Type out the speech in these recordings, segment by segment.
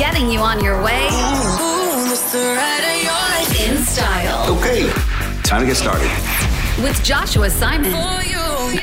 getting you on your way. In style. Okay, time to get started. with Joshua Simon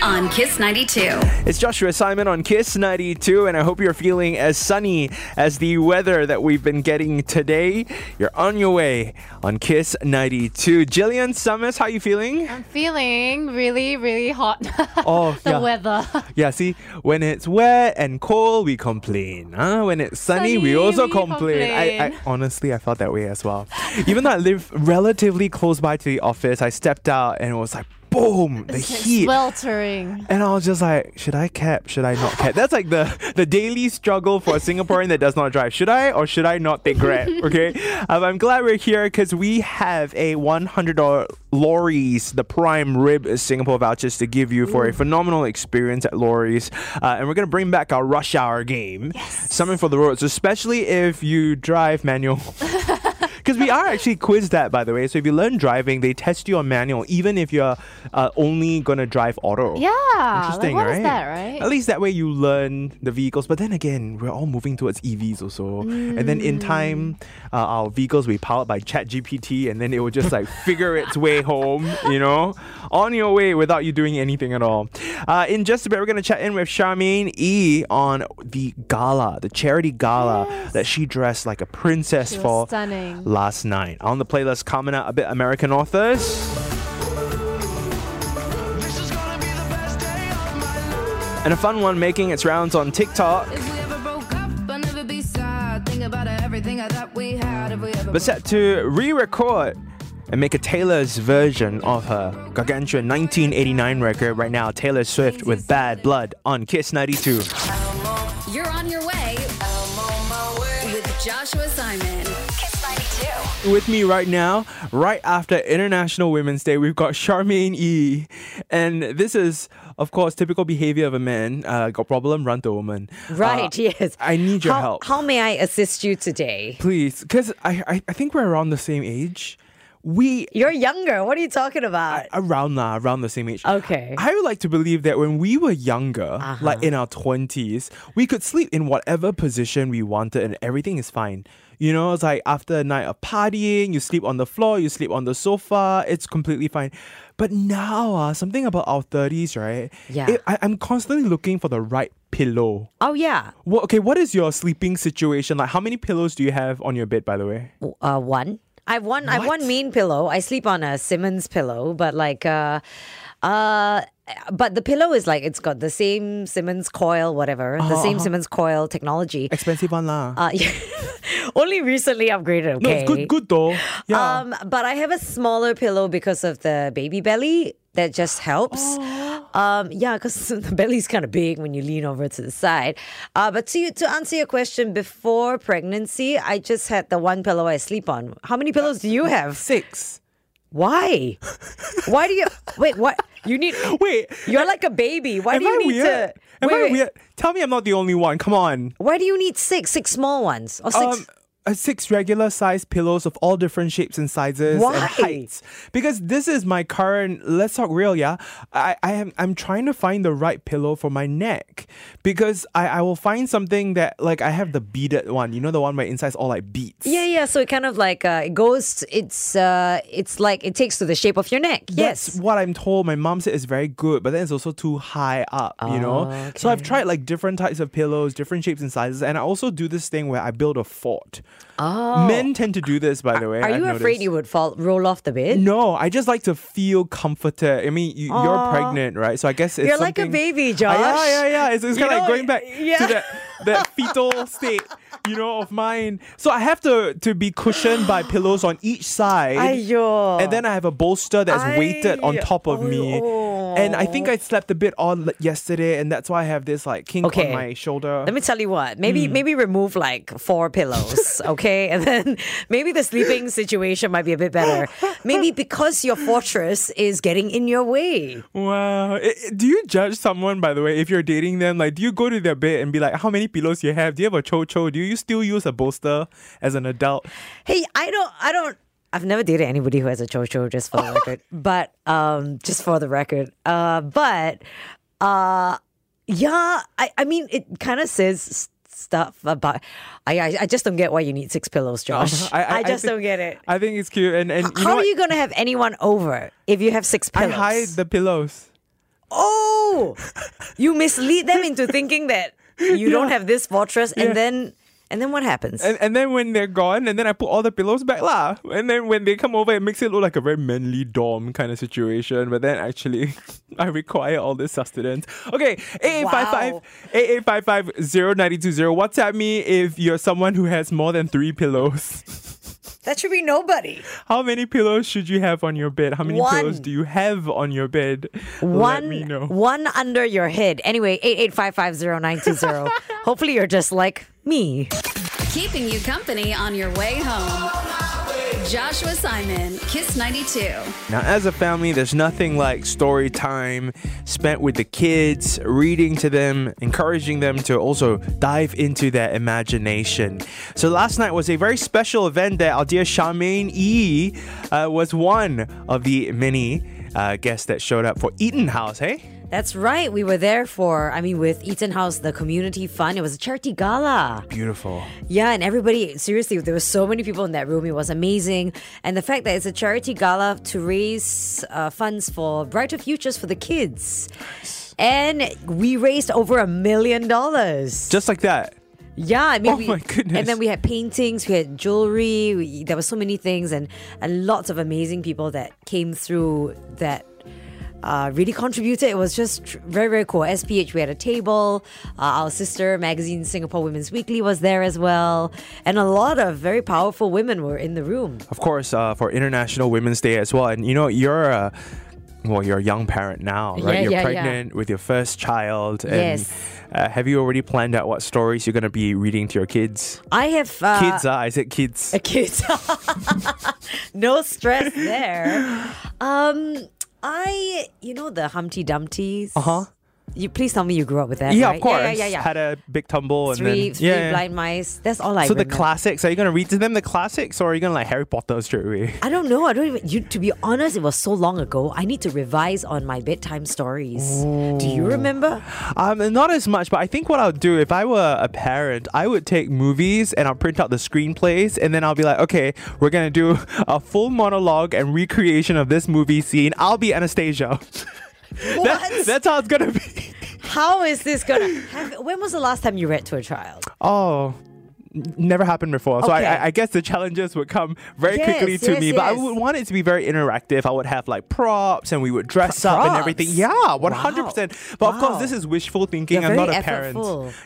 on Kiss 92. It's Joshua Simon on Kiss 92, and I hope you're feeling as sunny as the weather that we've been getting today. You're on your way on Kiss 92. Jillian Summers, how are you feeling? I'm feeling really, really hot. Oh, the yeah. weather. Yeah, see, when it's wet and cold, we complain. Huh? When it's sunny, we also we complain. I, I complain. honestly, I felt that way as well. Even though I live relatively close by to the office, I stepped out and it was like, boom, the It's heat. sweltering. And I was just like, should I cap? Should I not cap? That's like the, the daily struggle for a Singaporean that does not drive. Should I or should I not take Grab? Okay. Um, I'm glad we're here because we have a $100 Lawry's, the prime rib Singapore vouchers to give you for a phenomenal experience at Lawry's. Uh, and we're going to bring back our rush hour game. Yes. Something for the roads, especially if you drive manual. Because we are actually quizzed that, by the way. So if you learn driving, they test you on manual, even if you're uh, only gonna drive auto. Yeah. Interesting, like, right? that, right? At least that way you learn the vehicles. But then again, we're all moving towards EVs also. And then in time, uh, our vehicles will be powered by ChatGPT, and then it will just like figure its way home, you know, on your way without you doing anything at all. Uh, in just a bit, we're going to chat in with Charmaine E on the gala, the charity gala that she dressed like a princess for stunning. Last night. On the playlist, coming out a bit American authors. And a fun one making its rounds on TikTok. If we ever broke up, I'd never be sad. Think about everything I thought we had. If we ever But set to re record and make a Taylor's version of her gargantuan 1989 record right now. Taylor Swift with Bad Blood on Kiss 92. You're on your way with Joshua Simon. Kiss 92. With me right now, right after International Women's Day, we've got Charmaine E. And this is, of course, typical behavior of a man. Uh, got problem, run to a woman. Right, Uh, yes. I need your how, help. How may I assist you today? Please, because I, I, I think we're around the same age. We You're younger. What are you talking about? around lah, around the same age. Okay. I would like to believe that when we were younger, like in our twenties, we could sleep in whatever position we wanted and everything is fine. You know, it's like after a night of partying, you sleep on the floor, you sleep on the sofa, it's completely fine. But now, uh, something about our thirties, right? Yeah. It- I, I'm constantly looking for the right pillow. oh, yeah. What, okay, what is your sleeping situation? Like, how many pillows do you have on your bed, by the way? Uh, one. I have one. I have one mean pillow. I sleep on a Simmons pillow, but like, uh, uh, but the pillow is like it's got the same Simmons coil, whatever, the same Simmons coil technology. Expensive one lah. Uh, yeah. only recently upgraded. no, Okay. it's good, good though. Yeah. Um, but I have a smaller pillow because of the baby belly. That just helps. Um, yeah, because the belly's kind of big when you lean over to the side. Uh, but to to answer your question, before pregnancy, I just had the one pillow I sleep on. How many pillows do you have? Six. Why? Why do you wait? What you need? Wait, You're like a baby. Why do you I need weird? to? Am wait, I wait. weird? Tell me I'm not the only one. Come on. Why do you need six? Six small ones or six? Um, uh, six regular size pillows of all different shapes and sizes Why? and heights. Because this is my current. Let's talk real, yeah. I, I am I'm trying to find the right pillow for my neck because I, I will find something that like I have the beaded one. You know the one where inside's all like beads. Yeah, yeah. So it kind of like uh, it goes. It's uh, it's like it takes to the shape of your neck. That's yes. what I'm told. My mom said it's very good, but then it's also too high up, you know? So I've tried like different types of pillows, different shapes and sizes, and I also do this thing where I build a fort. Oh. Men tend to do this, by the way. Are I've you afraid noticed. you would fall, roll off the bed? No, I just like to feel comforted. I mean, you, you're pregnant, right? So I guess it's You're like a baby, Ah, Josh. yeah, yeah, yeah. It's, it's kind of like going back yeah. to that that fetal state, you know, of mine. So I have to to be cushioned by pillows on each side. Aiyo. And then I have a bolster that's weighted on top of me. Oh. And I think I slept a bit odd yesterday, and that's why I have this like kink Okay. on my shoulder. Let me tell you what. Maybe Hmm. maybe remove like four pillows, okay, and then maybe the sleeping situation might be a bit better. Maybe because your fortress is getting in your way. Wow. I- I- do you judge someone, by the way, if you're dating them? Like, do you go to their bed and be like, how many pillows you have? Do you have a cho cho? Do you still use a bolster as an adult? Hey, I don't, I don't. I've never dated anybody who has a chocho, just for the record. But um, just for the record. Uh, but uh, yeah, I, I mean, it kind of says stuff about. I I, I just don't get why you need six pillows, Josh. I- I, I- just think- don't get it. I think it's cute. And, and you know How are you gonna have anyone over if you have six pillows? I hide the pillows. Oh, you mislead them into thinking that you don't have this fortress, and Yeah. then and then what happens? And, and then when they're gone, and then I put all the pillows back lah. And then when they come over, it makes it look like a very manly dorm kind of situation. But then actually, I require all this sustenance. Okay, 8855 Wow. 8855 0920. WhatsApp me if you're someone who has more than three pillows. that should be nobody. How many pillows should you have on your bed? How many pillows do you have on your bed? One, Let One, me know. one under your head. Anyway, eight eight five five zero nine two zero. Hopefully, you're just like me. Keeping you company on your way home. Joshua Simon, Kiss 92. Now, as a family, there's nothing like story time spent with the kids, reading to them, encouraging them to also dive into their imagination. So, last night was a very special event that our dear Charmaine E uh, was one of the many uh, guests that showed up for Eaton House, hey? That's right. We were there for, I mean, with Eaton House, the community fund. It was a charity gala. Beautiful. Yeah, and everybody, seriously, there were so many people in that room. It was amazing. And the fact that it's a charity gala to raise uh, funds for brighter futures for the kids. And we raised over a million dollars. Just like that. Yeah, I mean, Oh we, my goodness. And then we had paintings, we had jewelry, we, there were so many things, and, and lots of amazing people that came through that uh, really contributed. It was just very, very cool. SPH, we had a table. Uh, our sister magazine, Singapore Women's Weekly, was there as well. And a lot of very powerful women were in the room. Of course, uh, for International Women's Day as well. And you know, you're a well, you're a young parent now, right? Yeah, you're yeah, yeah. pregnant with your first child. And, Yes. Uh, have you already planned out what stories you're going to be reading to your kids? I have. Uh, kids, uh, I said kids. a kids. no stress there. Um, I, you know, the Humpty Dumptys. Uh huh. You please tell me you grew up with that. Yeah, right? of course. Yeah, yeah, yeah. yeah. Had a big tumble and three, then three yeah. blind mice. That's all I So the classics, are you going to read to them the classics or are you going to like Harry Potter straight away? I don't know. I don't even. You, to be honest, it was so long ago. I need to revise on my bedtime stories. Do you remember? Um, not as much, but I think what I'll do if I were a parent, I would take movies and I'll print out the screenplays and then I'll be like, okay, we're gonna do a full monologue and recreation of this movie scene. I'll be Anastasia. That- What? that's how it's gonna be. How is this gonna? Have, when was the last time you read to a child? Oh. Never happened before, so I, Okay. I, I guess the challenges would come very Yes, quickly to yes, me. But I would want it to be very interactive. I would have like props, and we would dress Pro- up and everything. Yeah, one hundred percent. But of course, this is wishful thinking. You're I'm not a parent.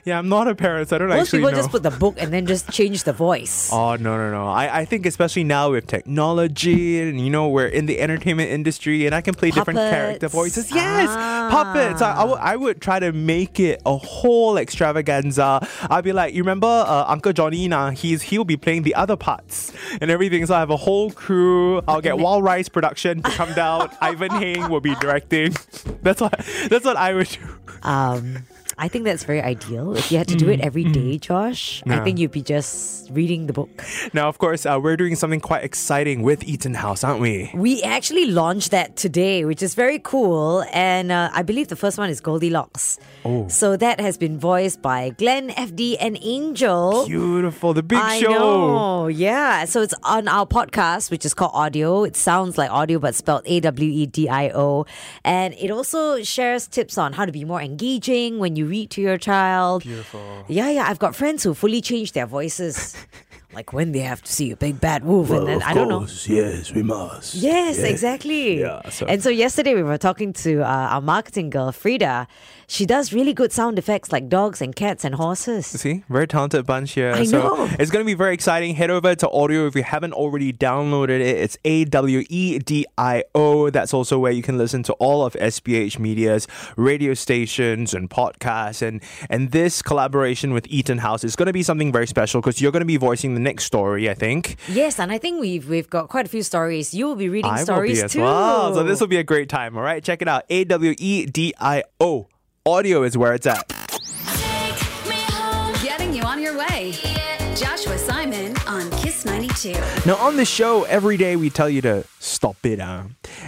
Yeah, I'm not a parent, so I don't Most actually people know. just put the book and then just change the voice. Oh no no no! I, I think especially now with technology and you know we're in the entertainment industry and I can play different character voices. Yes, Ah. puppets. I, I, would, I would try to make it a whole extravaganza. I'd be like, you remember uh, Uncle Johnny? Nah, he's he'll be playing the other parts and everything. So I have a whole crew. I'll get Wild Rice Production to come down. Ivan Heng will be directing. That's what that's what I would do. Um, I think that's very ideal. If you had to do it every day, Josh, I think you'd be just reading the book. Now, of course, uh, we're doing something quite exciting with Eaton House, aren't we? We actually launched that today, which is very cool. And uh, I believe the first one is Goldilocks. Oh. So that has been voiced by Glenn, FD, and Angel. Beautiful, the big I show. know, yeah. So it's on our podcast, which is called AWEDIO. It sounds like audio, but spelled A W E D I O. And it also shares tips on how to be more engaging when you read to your child. Beautiful. Yeah, yeah. I've got friends who fully change their voices. like when they have to see a big bad wolf, and then I don't know. Yes, we must. Yes, exactly. Yeah, so- And so yesterday we were talking to uh, our marketing girl, Frida. She does really good sound effects like dogs and cats and horses. See, very talented bunch here. I so know. it's going to be very exciting. Head over to AWEDIO if you haven't already downloaded it. It's A W E D I O. That's also where you can listen to all of SPH Media's radio stations and podcasts. And and this collaboration with Eaton House is going to be something very special because you're going to be voicing the next story. I think. Yes, and I think we've we've got quite a few stories. You will be reading I will stories be as too. well. So this will be a great time. All right, check it out. A W E D I O. AWEDIO is where it's at. Getting you on your way. Joshua Simon on Kiss 92. Now, on the show, every day we tell you to stop it. Uh.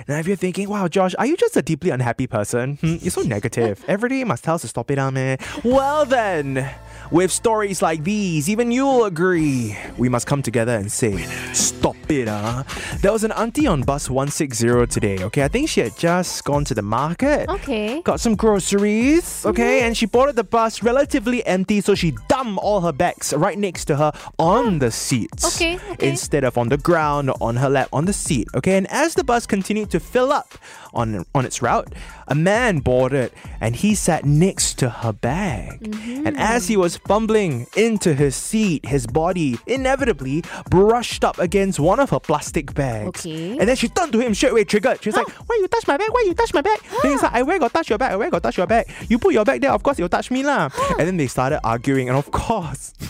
Now, if you're thinking, wow, Josh, are you just a deeply unhappy person? Hmm, you're so negative. every day you must tell us to stop it, uh, man. Well, then, With stories like these, even you'll agree. We must come together and say, Stop it, huh? There was an auntie on bus 160 today, okay? I think she had just gone to the market. Okay. Got some groceries, okay? Mm-hmm. And she boarded the bus relatively empty, so she dumped all her bags right next to her on ah. the seats. Okay, okay. Instead of on the ground on her lap, on the seat, okay? And as the bus continued to fill up on, on its route, a man boarded and he sat next to her bag. Mm-hmm. And as he was fumbling into his seat, his body inevitably brushed up against one of her plastic bags. Okay. And then she turned to him straight away, triggered. She was like, Why you touch my bag? Why you touch my bag? Then he's like, I where got touch your bag? I where got touch your bag? You put your bag there, of course you'll touch me lah. and then they started arguing, and of course.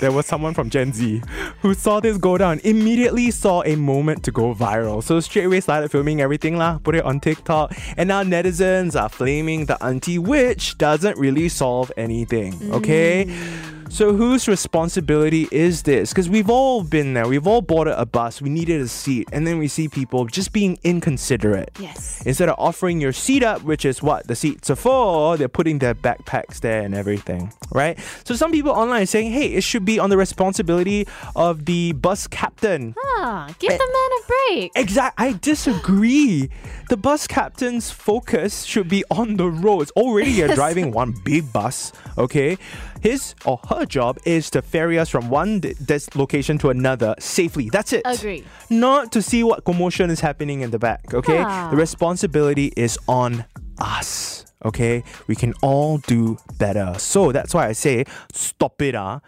There was someone from Gen Z who saw this go down, immediately saw a moment to go viral. So straight away started filming everything lah, put it on TikTok, and now netizens are flaming the auntie, which doesn't really solve anything. Okay? Mm. So whose responsibility is this? Because we've all been there. We've all boarded a bus. We needed a seat, and then we see people just being inconsiderate. Yes. Instead of offering your seat up, which is what the seats are for, they're putting their backpacks there and everything, right? So some people online are saying, hey, it should be on the responsibility of the bus captain. Ah, give the man a break. Exactly. I disagree. The bus captain's focus should be on the roads. Already, you're driving one big bus. Okay, his or her job is to ferry us from one d- des- location to another safely. That's it. Agree. Not to see what commotion is happening in the back. Okay, Ah. the responsibility is on us. Okay, we can all do better. So that's why I say, stop it. Ah,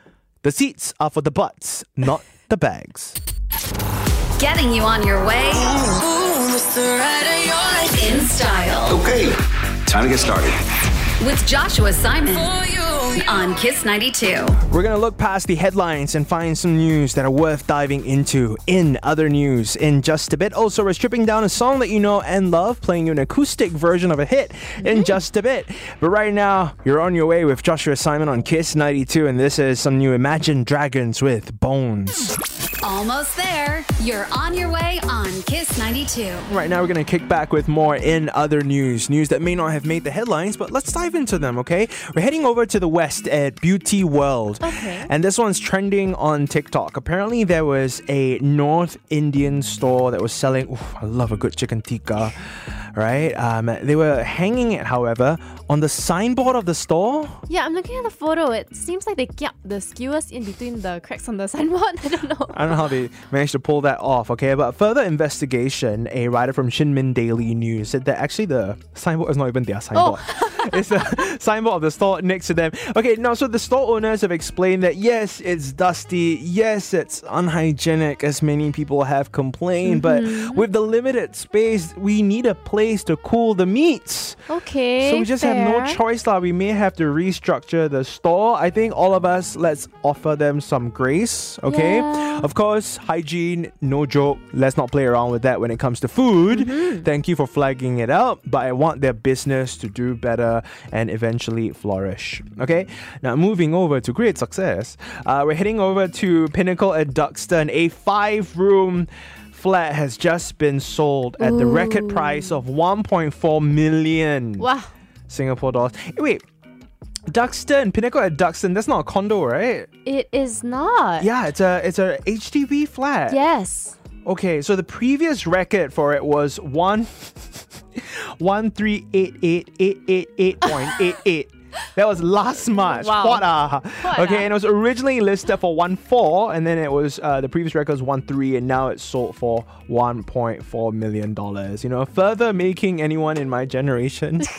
the seats are for the butts, not the bags. Getting you on your way in style Okay, time to get started. with Joshua Simon on Kiss 92. We're going to look past the headlines and find some news that are worth diving into in other news in just a bit. Also, we're stripping down a song that you know and love, playing you an acoustic version of a hit in mm-hmm. just a bit. But right now, you're on your way with Joshua Simon on Kiss 92, and this is some new Imagine Dragons with Bones. Almost there. You're on your way on Kiss 92. Right now, we're going to kick back with more in other news. News that may not have made the headlines, but let's dive into them, okay? We're heading over to the west at Beauty World. Okay. And this one's trending on TikTok. Apparently, there was a North Indian store that was selling. Oof, I love a good chicken tikka, right? Um, they were hanging it, however, on the signboard of the store. Yeah, I'm looking at the photo. It seems like they kept the skewers in between the cracks on the signboard. I don't know. I don't know how they managed to pull that off, okay? But further investigation, a writer from Shin Min Daily News said that actually the signboard is not even their signboard. it's the signboard of the store next to them. Okay, now, so the store owners have explained that yes, it's dusty, yes, it's unhygienic, as many people have complained, but with the limited space, we need a place to cool the meats. Okay. So we just have no choice lah. We may have to restructure the store. I think all of us let's offer them some grace. Okay. Yeah. Of course, hygiene, no joke. Let's not play around with that when it comes to food. Mm-hmm. Thank you for flagging it out, but I want their business to do better and eventually flourish. Okay. Now moving over to great success, uh, we're heading over to Pinnacle at Duxton, a five-room. Flat has just been sold at the record price of 1.4 million. Wow. Singapore dollars. Wait, Duxton, Pinnacle at Duxton. That's not a condo, right? It is not. Yeah, it's a it's a HDB flat. Yes. Okay, so the previous record for it was one one three eight eight eight eight eight point eight eight. That was last March. Wow. What a What okay, and it was originally listed for one four, and then it was uh, the previous record was one three, and now it's sold for one point four million dollars. You know, further making anyone in my generation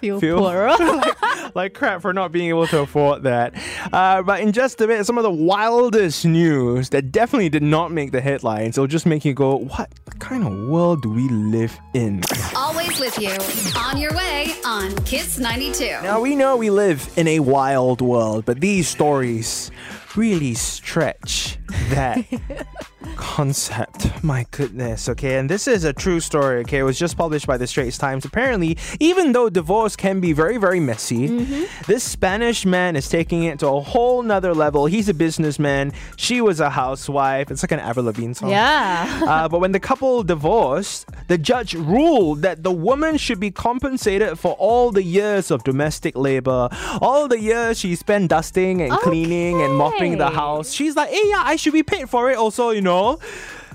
Feel, Feel- poorer. like crap for not being able to afford that. Uh, but in just a bit, some of the wildest news that definitely did not make the headlines. It'll just make you go, what kind of world do we live in? With you. On your way on Kiss 92. Now, we know we live in a wild world, but these stories really stretch that concept. My goodness. Okay, and this is a true story. Okay, it was just published by the Straits Times. Apparently, even though divorce can be very, very messy, this Spanish man is taking it to a whole nother level. He's a businessman. She was a housewife. It's like an Avril Lavigne song. Yeah. Uh, but when the couple divorced, the judge ruled that the woman should be compensated for all the years of domestic labor, all the years she spent dusting and cleaning and mopping the house. She's like, hey, yeah, I should be paid for it also, you know?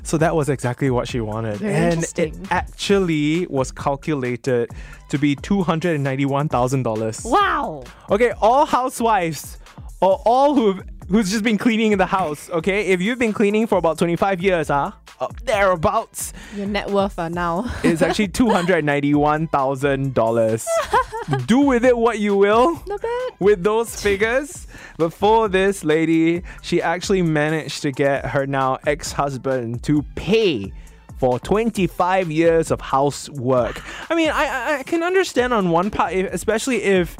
So that was exactly what she wanted. Very and it actually was calculated to be $291,000. wow. Okay, all housewives or all who who's just been cleaning in the house, okay? If you've been cleaning for about 25 years, huh? Up thereabouts, Your net worth uh, now. it's actually $291,000. Do with it what you will Not bad. with those figures. Before this lady, she actually managed to get her now ex-husband to pay for 25 years of housework. I mean, I- I can understand on one part, especially if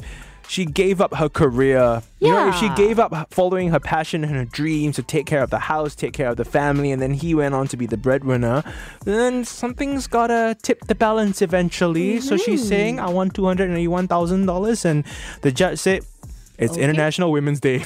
she gave up her career. You know, if she gave up following her passion and her dreams to take care of the house, take care of the family, and then he went on to be the breadwinner, then something's gotta tip the balance eventually. So she's mm-hmm. saying, I want $281,000. And the judge said, it's International Women's Day.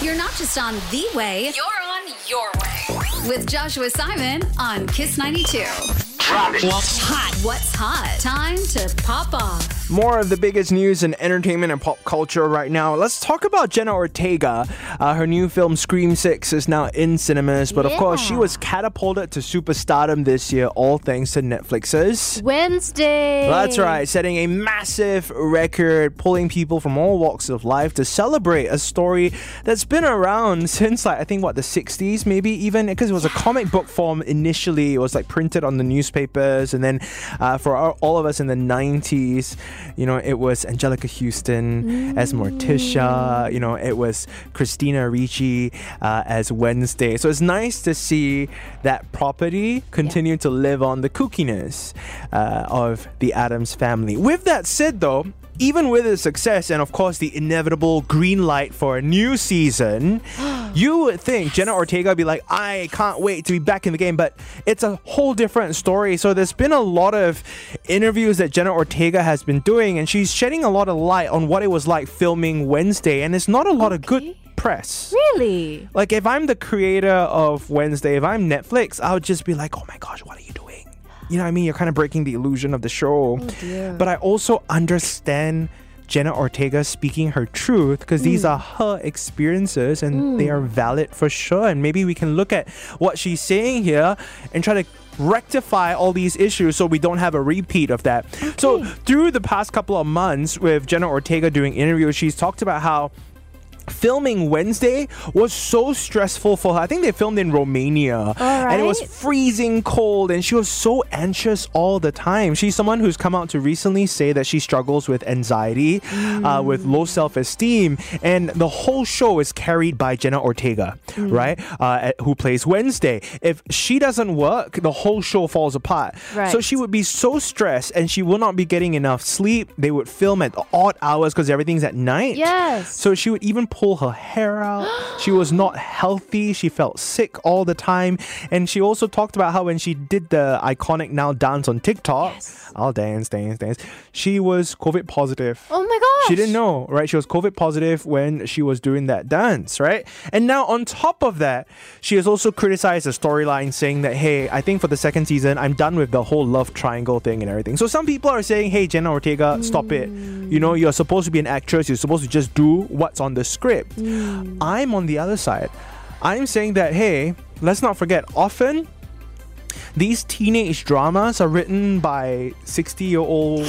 You're not just on the way, you're on your way. With Joshua Simon on Kiss 92. What's hot? What's hot? Time to pop off. More of the biggest news in entertainment and pop culture right now. Let's talk about Jenna Ortega. Uh, her new film Scream 6 is now in cinemas, but of course, she was catapulted to superstardom this year, all thanks to Netflix's. Wednesday. That's right, setting a massive record, pulling people from all walks of life to celebrate a story that's been around since, like, I think, what, the 60s, maybe even, because it was a comic book form initially. It was like printed on the newspapers, and then uh, for our, all of us in the 90s, you know, it was Anjelica Huston as Morticia, you know, it was Christina Ricci uh, as Wednesday. So it's nice to see that property continue to live on the kookiness uh, of the Addams family. With that said, though, even with its success and of course the inevitable green light for a new season, you would think Jenna Ortega would be like, I can't wait to be back in the game, but it's a whole different story. So there's been a lot of interviews that Jenna Ortega has been doing, and she's shedding a lot of light on what it was like filming Wednesday, and it's not a lot of good press. Really? Like if I'm the creator of Wednesday, if I'm Netflix, I would just be like, oh my gosh, what are you doing? You know what I mean? You're kind of breaking the illusion of the show. Oh, but I also understand Jenna Ortega speaking her truth because these mm. are her experiences and they mm. are valid for sure. And maybe we can look at what she's saying here and try to rectify all these issues so we don't have a repeat of that. So through the past couple of months with Jenna Ortega doing interviews, she's talked about how filming Wednesday was so stressful for her. I think they filmed in Romania and it was freezing cold and she was so anxious all the time. She's someone who's come out to recently say that she struggles with anxiety, uh, with low self esteem, and the whole show is carried by Jenna Ortega, right? Uh, who plays Wednesday. If she doesn't work, the whole show falls apart. So she would be so stressed and she will not be getting enough sleep. They would film at odd hours because everything's at night. Yes. So she would even pull her hair out. she was not healthy. She felt sick all the time. And she also talked about how when she did the iconic now dance on TikTok, I'll dance, dance, dance, she was COVID positive. Oh my gosh. She didn't know, right? She was COVID positive when she was doing that dance, right? And now, on top of that, she has also criticized the storyline, saying that, hey, I think for the second season, I'm done with the whole love triangle thing and everything. So, some people are saying, hey, Jenna Ortega, stop it. You know, you're supposed to be an actress, you're supposed to just do what's on the script. Mm. I'm on the other side. I'm saying that, hey, let's not forget, often these teenage dramas are written by 60 year old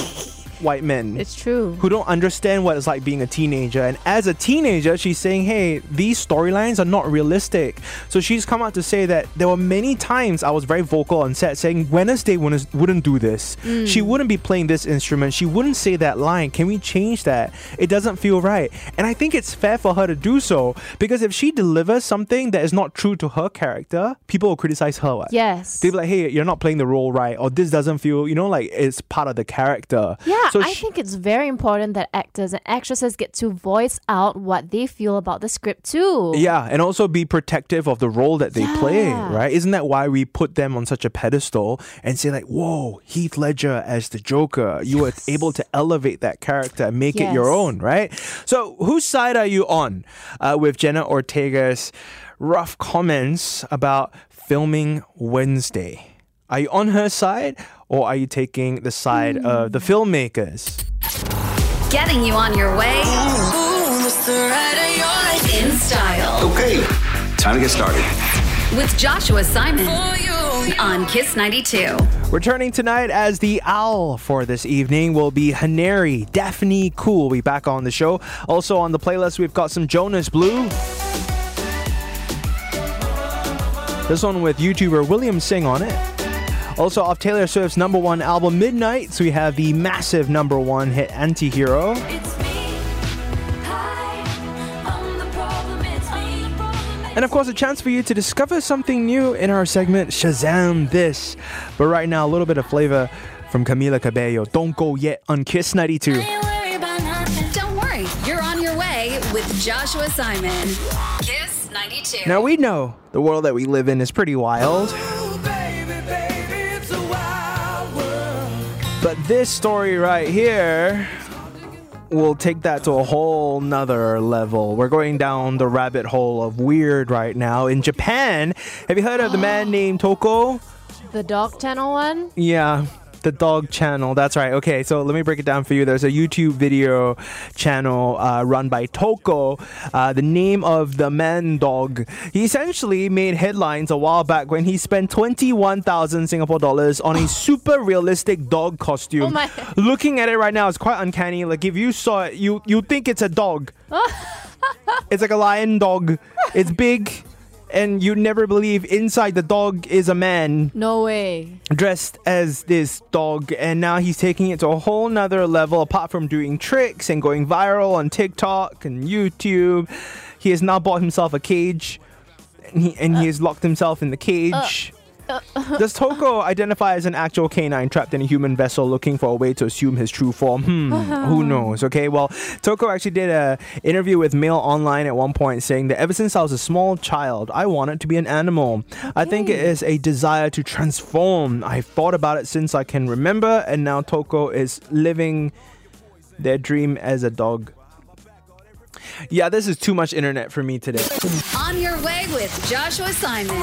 white men It's true. who don't understand what it's like being a teenager. And as a teenager, she's saying, hey, these storylines are not realistic. So she's come out to say that there were many times I was very vocal on set saying Wednesday wouldn't, wouldn't do this. Mm. She wouldn't be playing this instrument. She wouldn't say that line. Can we change that? It doesn't feel right. And I think it's fair for her to do so because if she delivers something that is not true to her character, people will criticize her. what? Yes. They'll be like, hey, you're not playing the role right, or this doesn't feel, you know, like it's part of the character. Yeah, So I sh- think it's very important that actors and actresses get to voice out what they feel about the script too. Yeah, and also be protective of the role that they play, right? Isn't that why we put them on such a pedestal and say like, "Whoa, Heath Ledger as the Joker, you were able to elevate that character and make it your own, right?" So, whose side are you on uh, with Jenna Ortega's rough comments about filming Wednesday? Are you on her side or are you taking the side of the filmmakers? Getting you on your way in style Okay, time to get started. with Joshua Simon on Kiss 92. Returning tonight as the owl for this evening will be Haneri. Daphne Khoo will be back on the show. Also on the playlist, we've got some Jonas Blue. This one with YouTuber William Singe on it. Also off Taylor Swift's number one album Midnight, so we have the massive number one hit Antihero. And of course, a chance for you to discover something new in our segment Shazam This. But right now, a little bit of flavor from Camila Cabello. Don't go yet on Kiss 92. Don't worry, you're on your way with Joshua Simon. Kiss 92. Now, we know the world that we live in is pretty wild. But this story right here will take that to a whole nother level. We're going down the rabbit hole of weird right now. In Japan, have you heard of the man named Toko? The dog channel one. Yeah, the dog channel. That's right. Okay, so let me break it down for you. There's a YouTube video channel uh, run by Toko. Uh, the name of the man dog. He essentially made headlines a while back when he spent 21,000 Singapore dollars on a super realistic dog costume. Oh my. Looking at it right now, it's quite uncanny. Like if you saw it, you you think it's a dog. it's like a lion dog. It's big. And you never believe inside the dog is a man No way. dressed as this dog. And now he's taking it to a whole nother level apart from doing tricks and going viral on tiktok and youtube. He has now bought himself a cage. And he, and he has locked himself in the cage uh, does Toko identify as an actual canine trapped in a human vessel looking for a way to assume his true form? Hmm, who knows? Okay, well, Toko actually did a interview with Mail Online at one point saying that ever since I was a small child, I wanted to be an animal. I think it is a desire to transform. I've thought about it since I can remember, and now Toko is living their dream as a dog. Yeah, this is too much internet for me today. On your way with Joshua Simon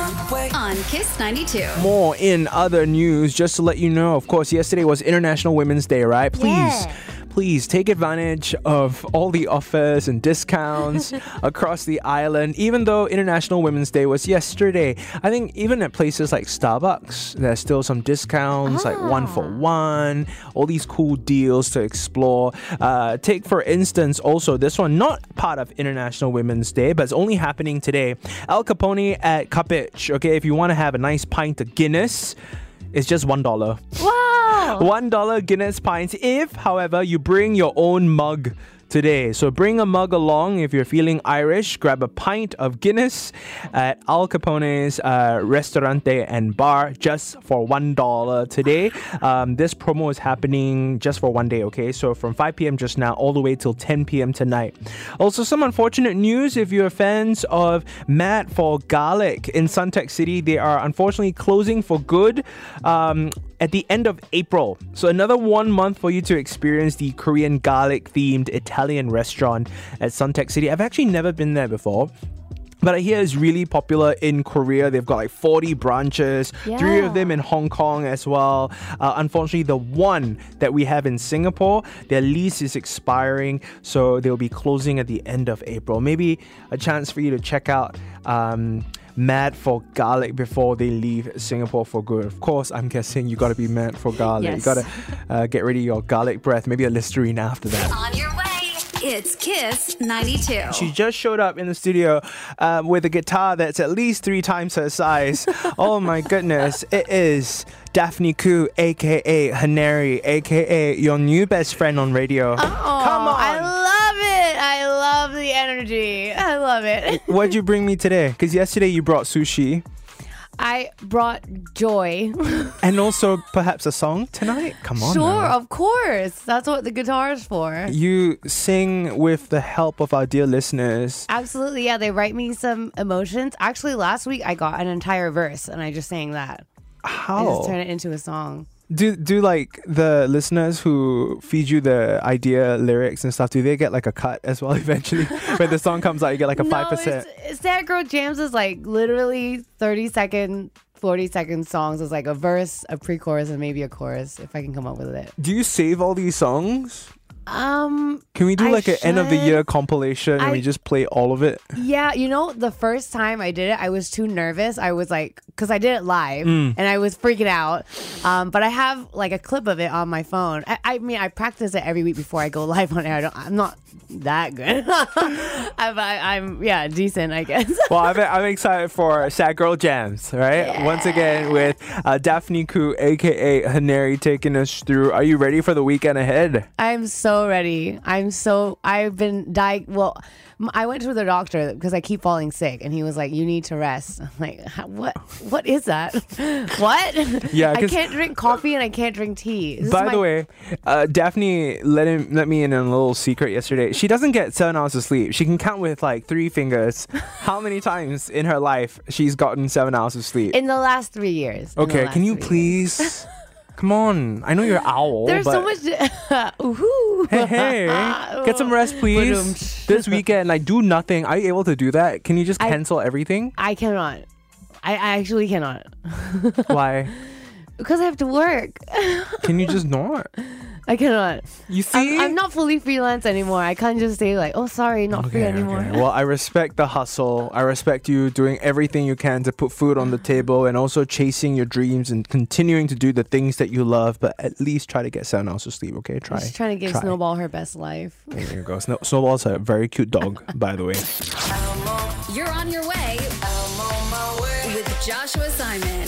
on Kiss 92. more in other news, just to let you know, of course, yesterday was International Women's Day, right? Please. Yeah. Please take advantage of all the offers and discounts across the island. Even though International Women's Day was yesterday, I think even at places like Starbucks, there's still some discounts, like one for one, all these cool deals to explore. Uh, take, for instance, also this one, not part of International Women's Day, but it's only happening today. Al Capone at Cuppage, okay? If you want to have a nice pint of Guinness, it's just one dollar. Wow. One dollar Guinness pints. If, however, you bring your own mug today. So bring a mug along if you're feeling Irish. Grab a pint of Guinness at Al Capone's uh, Restaurante and Bar just for one dollar today. Um, this promo is happening just for one day. Okay, so from 5 p.m. just now all the way till 10 p.m. tonight. Also, some unfortunate news if you're fans of Mad for Garlic in Suntec City, they are unfortunately closing for good. Um, at the end of April. So another one month for you to experience the Korean garlic themed Italian restaurant at Suntec City. I've actually never been there before. But I hear it's really popular in Korea. They've got like 40 branches, three of them in Hong Kong as well. Uh, unfortunately, the one that we have in Singapore, their lease is expiring, so they'll be closing at the end of April. Maybe a chance for you to check out. Um, Mad for garlic before they leave Singapore for good. Of course, I'm guessing you got to be mad for garlic. You got to uh, get rid of your garlic breath, maybe a Listerine after that. On your way, it's Kiss 92. She just showed up in the studio uh, with a guitar that's at least three times her size. oh my goodness. It is Daphne Khoo, aka Haneri, aka your new best friend on radio. Come energy. I love it. What'd you bring me today? Because yesterday you brought sushi. I brought joy. And also perhaps a song tonight? Come on. sure, now. of course. That's what the guitar is for. You sing with the help of our dear listeners. Absolutely, yeah. They write me some emotions. Actually, last week I got an entire verse and I just sang that. How? I just How? turned it into a song. Do do like the listeners who feed you the idea lyrics and stuff? Do they get like a cut as well eventually? when the song comes out, you get like a five No, percent. Sad Girl Jams is like literally 30 second, 40 second songs. It's like a verse, a pre chorus, and maybe a chorus if I can come up with it. Do you save all these songs? Um, Can we do I like an end of the year compilation and I- we just play all of it? yeah, you know, the first time I did it, I was too nervous. I was like, because I did it live Mm. and I was freaking out. Um, but I have like a clip of it on my phone. I, I mean, I practice it every week before I go live on air. I don't, I'm not that good. I'm, I, I'm, yeah, decent, I guess. well, I'm, I'm excited for Sad Girl Jams, right? Once again with uh, Daphne Khoo, aka Haneri, taking us through. Are you ready for the weekend ahead? I'm so ready. I'm so. I've been di Well, m- I went to the doctor because I keep falling sick, and he was like, "You need to rest." I'm like, "How- what? What is that? what? Yeah, I 'cause- can't drink coffee and I can't drink tea. This is By my- the way, uh, Daphne let him let me in on a little secret yesterday. She doesn't get seven hours of sleep. She can count with like three fingers how many times in her life she's gotten seven hours of sleep. in the last three years. in the okay, last can you three years. please? Come on, I know you're owl. There's so much. Ooh. Hey, hey, get some rest, um, please. This weekend, like, do nothing. Are you able to do that? Can you just I- cancel everything? I cannot. I, I actually cannot Why? because I have to work. Can you just not? I cannot. You see? I'm, I'm not fully freelance anymore. I can't just say like, "Oh, sorry, not free anymore." okay. Well, I respect the hustle. I respect you doing everything you can to put food on the table and also chasing your dreams and continuing to do the things that you love, but at least try to get seven hours of sleep, okay? Try. Just trying to give Try. Snowball her best life. There you go. Snow- Snowball's a very cute dog, by the way. You're on your way with Joshua Simon.